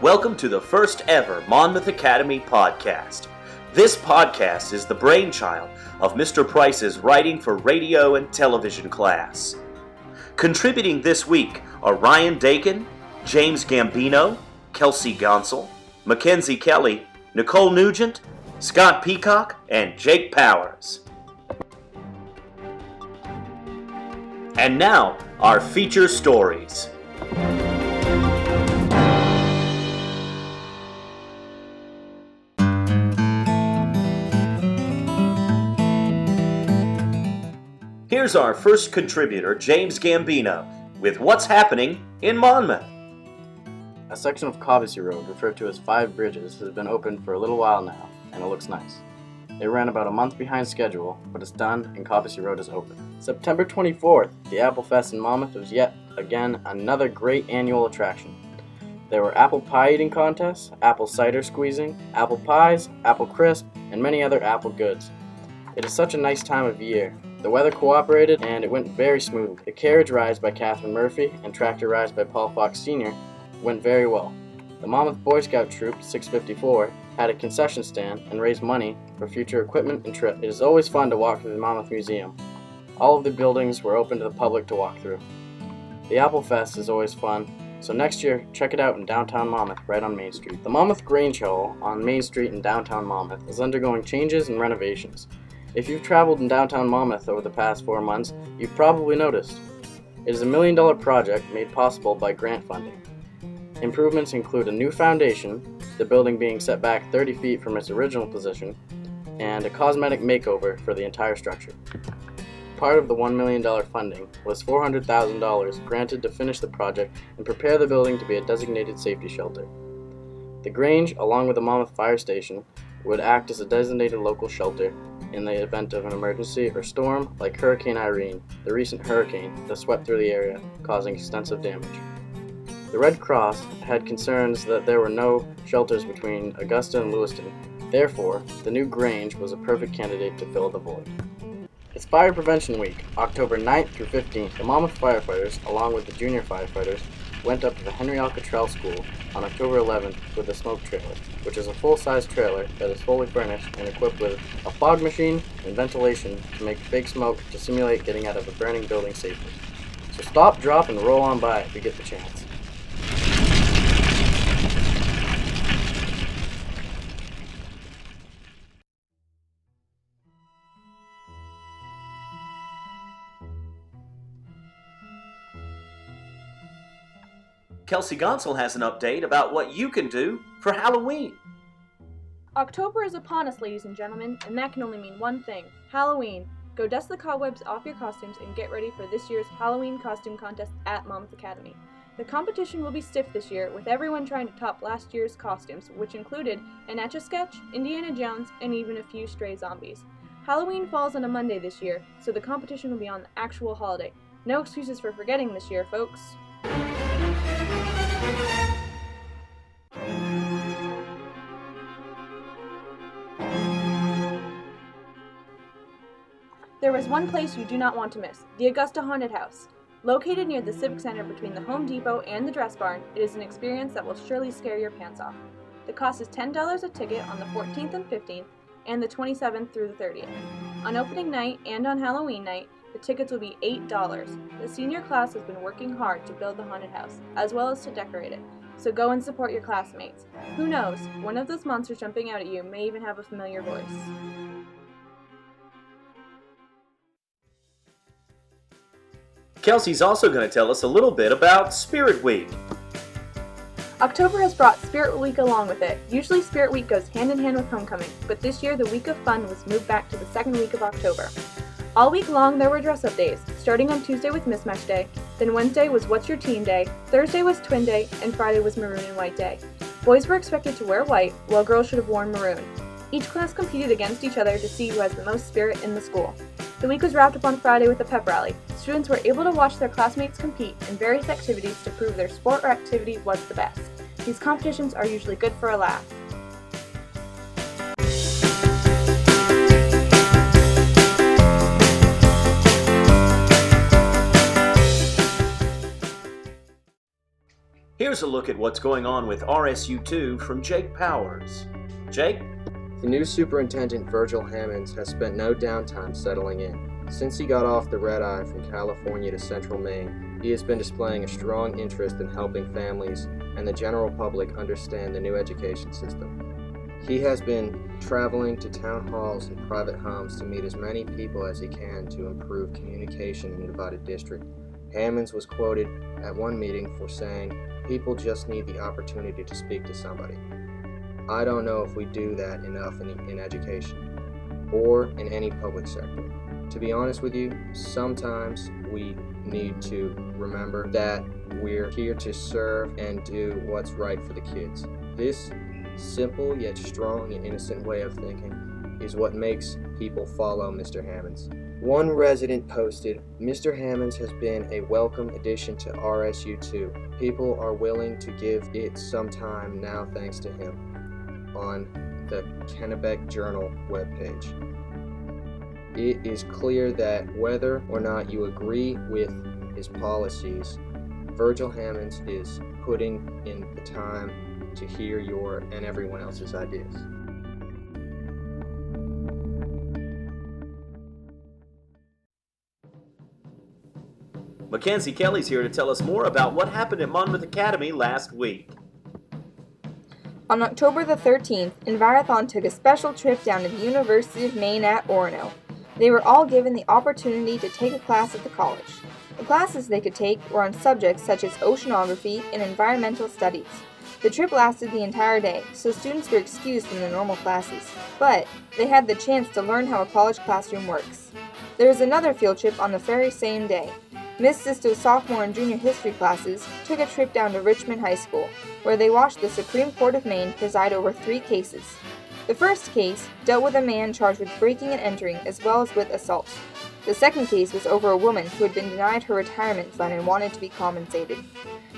Welcome to the first ever Monmouth Academy podcast. This podcast is the brainchild of Mr. Price's writing for radio and television class. Contributing this week are Ryan Dakin, James Gambino, Kelsey Gonsel, Mackenzie Kelly, Nicole Nugent, Scott Peacock, and Jake Powers. And now, our feature stories. Here's our first contributor, James Gambino, with what's happening in Monmouth. A section of Covesy Road, referred to as Five Bridges, has been open for a little while now, and it looks nice. It ran about a month behind schedule, but it's done and Covesy Road is open. September 24th, the Apple Fest in Monmouth was yet again another great annual attraction. There were apple pie eating contests, apple cider squeezing, apple pies, apple crisp, and many other apple goods. It is such a nice time of year, the weather cooperated and it went very smooth. The carriage rides by Catherine Murphy and tractor rides by Paul Fox Sr. went very well. The Monmouth Boy Scout Troop 654 had a concession stand and raised money for future equipment and trip. It is always fun to walk through the Monmouth Museum. All of the buildings were open to the public to walk through. The Apple Fest is always fun, so next year check it out in downtown Monmouth right on Main Street. The Monmouth Grange Hall on Main Street in downtown Monmouth is undergoing changes and renovations. If you've traveled in downtown Monmouth over the past four months, you've probably noticed. It is a million dollar project made possible by grant funding. Improvements include a new foundation, the building being set back 30 feet from its original position, and a cosmetic makeover for the entire structure. Part of the $1 million funding was $400,000 granted to finish the project and prepare the building to be a designated safety shelter. The Grange, along with the Monmouth Fire Station, would act as a designated local shelter in the event of an emergency or storm like Hurricane Irene, the recent hurricane that swept through the area, causing extensive damage. The Red Cross had concerns that there were no shelters between Augusta and Lewiston. Therefore, the new Grange was a perfect candidate to fill the void. It's Fire Prevention Week, October 9th through 15th. The Monmouth firefighters, along with the junior firefighters, went up to the Henry L. Cottrell School on October 11th with a smoke trailer, which is a full-size trailer that is fully furnished and equipped with a fog machine and ventilation to make big smoke to simulate getting out of a burning building safely. So stop, drop, and roll on by if you get the chance. Kelsey Gonsel has an update about what you can do for Halloween. October is upon us, ladies and gentlemen, and that can only mean one thing Halloween. Go dust the cobwebs off your costumes and get ready for this year's Halloween costume contest at Monmouth Academy. The competition will be stiff this year, with everyone trying to top last year's costumes, which included an Etch a Sketch, Indiana Jones, and even a few stray zombies. Halloween falls on a Monday this year, so the competition will be on the actual holiday. No excuses for forgetting this year, folks. There is one place you do not want to miss the Augusta Haunted House. Located near the Civic Center between the Home Depot and the Dress Barn, it is an experience that will surely scare your pants off. The cost is $10 a ticket on the 14th and 15th, and the 27th through the 30th. On opening night and on Halloween night, the tickets will be $8. The senior class has been working hard to build the haunted house, as well as to decorate it, so go and support your classmates. Who knows, one of those monsters jumping out at you may even have a familiar voice. Kelsey's also going to tell us a little bit about Spirit Week. October has brought Spirit Week along with it. Usually, Spirit Week goes hand in hand with homecoming, but this year the week of fun was moved back to the second week of October. All week long, there were dress up days, starting on Tuesday with Mismatch Day, then Wednesday was What's Your Team Day, Thursday was Twin Day, and Friday was Maroon and White Day. Boys were expected to wear white, while girls should have worn maroon. Each class competed against each other to see who has the most spirit in the school. The week was wrapped up on Friday with a pep rally. Students were able to watch their classmates compete in various activities to prove their sport or activity was the best. These competitions are usually good for a laugh. Here's a look at what's going on with RSU2 from Jake Powers. Jake? The new superintendent, Virgil Hammonds, has spent no downtime settling in. Since he got off the red eye from California to central Maine, he has been displaying a strong interest in helping families and the general public understand the new education system. He has been traveling to town halls and private homes to meet as many people as he can to improve communication in the divided district. Hammonds was quoted at one meeting for saying, People just need the opportunity to speak to somebody. I don't know if we do that enough in, in education or in any public sector. To be honest with you, sometimes we need to remember that we're here to serve and do what's right for the kids. This simple yet strong and innocent way of thinking is what makes people follow Mr. Hammonds. One resident posted, Mr. Hammonds has been a welcome addition to RSU2. People are willing to give it some time now thanks to him on the Kennebec Journal webpage. It is clear that whether or not you agree with his policies, Virgil Hammonds is putting in the time to hear your and everyone else's ideas. Mackenzie Kelly's here to tell us more about what happened at Monmouth Academy last week. On October the 13th, Envirothon took a special trip down to the University of Maine at Orono. They were all given the opportunity to take a class at the college. The classes they could take were on subjects such as oceanography and environmental studies. The trip lasted the entire day, so students were excused from their normal classes, but they had the chance to learn how a college classroom works. There was another field trip on the very same day. Miss Sisto's sophomore and junior history classes took a trip down to Richmond High School, where they watched the Supreme Court of Maine preside over three cases. The first case dealt with a man charged with breaking and entering as well as with assault. The second case was over a woman who had been denied her retirement fund and wanted to be compensated.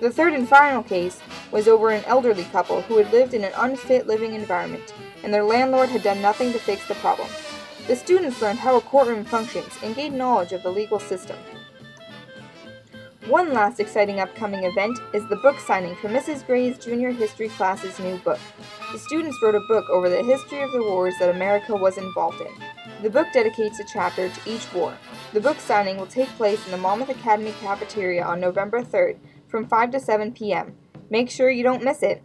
The third and final case was over an elderly couple who had lived in an unfit living environment, and their landlord had done nothing to fix the problem. The students learned how a courtroom functions and gained knowledge of the legal system. One last exciting upcoming event is the book signing for Mrs. Gray's junior history class's new book. The students wrote a book over the history of the wars that America was involved in. The book dedicates a chapter to each war. The book signing will take place in the Monmouth Academy cafeteria on November 3rd from 5 to 7 p.m. Make sure you don't miss it.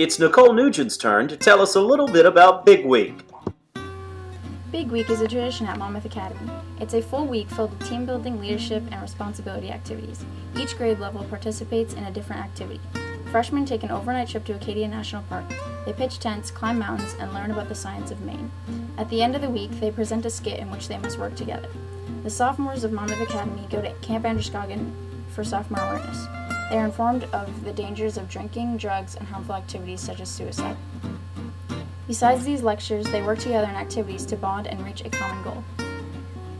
It's Nicole Nugent's turn to tell us a little bit about Big Week. Big Week is a tradition at Monmouth Academy. It's a full week filled with team building, leadership, and responsibility activities. Each grade level participates in a different activity. Freshmen take an overnight trip to Acadia National Park. They pitch tents, climb mountains, and learn about the science of Maine. At the end of the week, they present a skit in which they must work together. The sophomores of Monmouth Academy go to Camp Androscoggin for sophomore awareness. They are informed of the dangers of drinking, drugs, and harmful activities such as suicide. Besides these lectures, they work together in activities to bond and reach a common goal.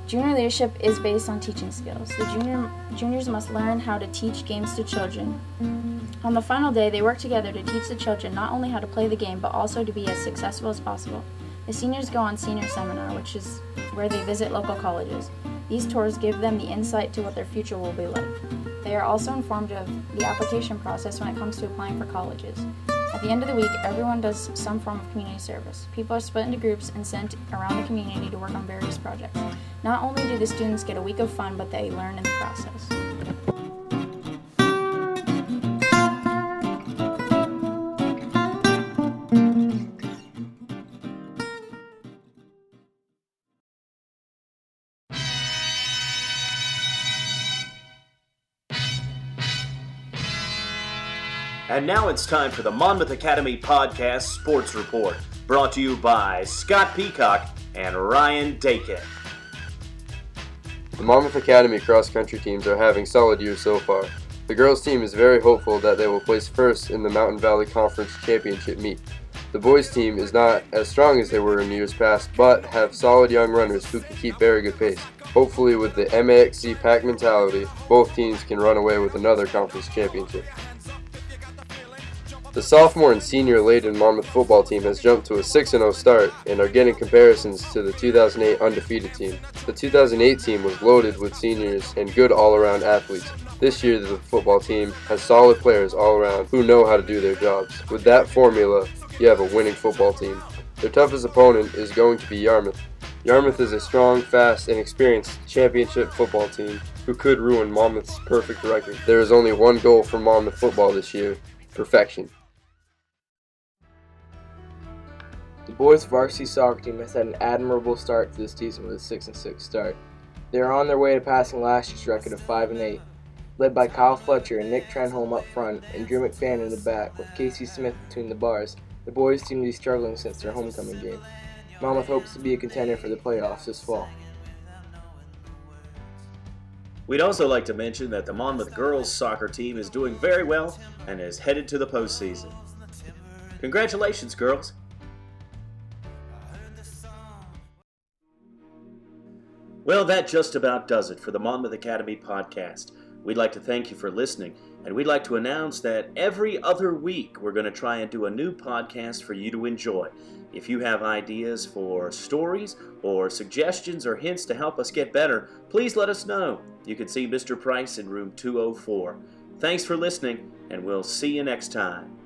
Junior leadership is based on teaching skills. The junior, juniors must learn how to teach games to children. On the final day, they work together to teach the children not only how to play the game, but also to be as successful as possible. The seniors go on senior seminar, which is where they visit local colleges. These tours give them the insight to what their future will be like. They are also informed of the application process when it comes to applying for colleges. At the end of the week, everyone does some form of community service. People are split into groups and sent around the community to work on various projects. Not only do the students get a week of fun, but they learn in the process. And now it's time for the Monmouth Academy Podcast Sports Report, brought to you by Scott Peacock and Ryan Dakin. The Monmouth Academy cross country teams are having solid years so far. The girls team is very hopeful that they will place first in the Mountain Valley Conference Championship meet. The boys team is not as strong as they were in years past, but have solid young runners who can keep very good pace. Hopefully, with the MAXC pack mentality, both teams can run away with another conference championship. The sophomore and senior laden Monmouth football team has jumped to a 6 0 start and are getting comparisons to the 2008 undefeated team. The 2008 team was loaded with seniors and good all around athletes. This year, the football team has solid players all around who know how to do their jobs. With that formula, you have a winning football team. Their toughest opponent is going to be Yarmouth. Yarmouth is a strong, fast, and experienced championship football team who could ruin Monmouth's perfect record. There is only one goal for Monmouth football this year perfection. The boys varsity soccer team has had an admirable start to this season with a 6 and 6 start. They are on their way to passing last year's record of 5 and 8, led by Kyle Fletcher and Nick Trenholm up front and Drew McFadden in the back with Casey Smith between the bars. The boys seem to be struggling since their homecoming game. Monmouth hopes to be a contender for the playoffs this fall. We'd also like to mention that the Monmouth girls soccer team is doing very well and is headed to the postseason. Congratulations, girls! Well, that just about does it for the Monmouth Academy podcast. We'd like to thank you for listening, and we'd like to announce that every other week we're going to try and do a new podcast for you to enjoy. If you have ideas for stories or suggestions or hints to help us get better, please let us know. You can see Mr. Price in room 204. Thanks for listening, and we'll see you next time.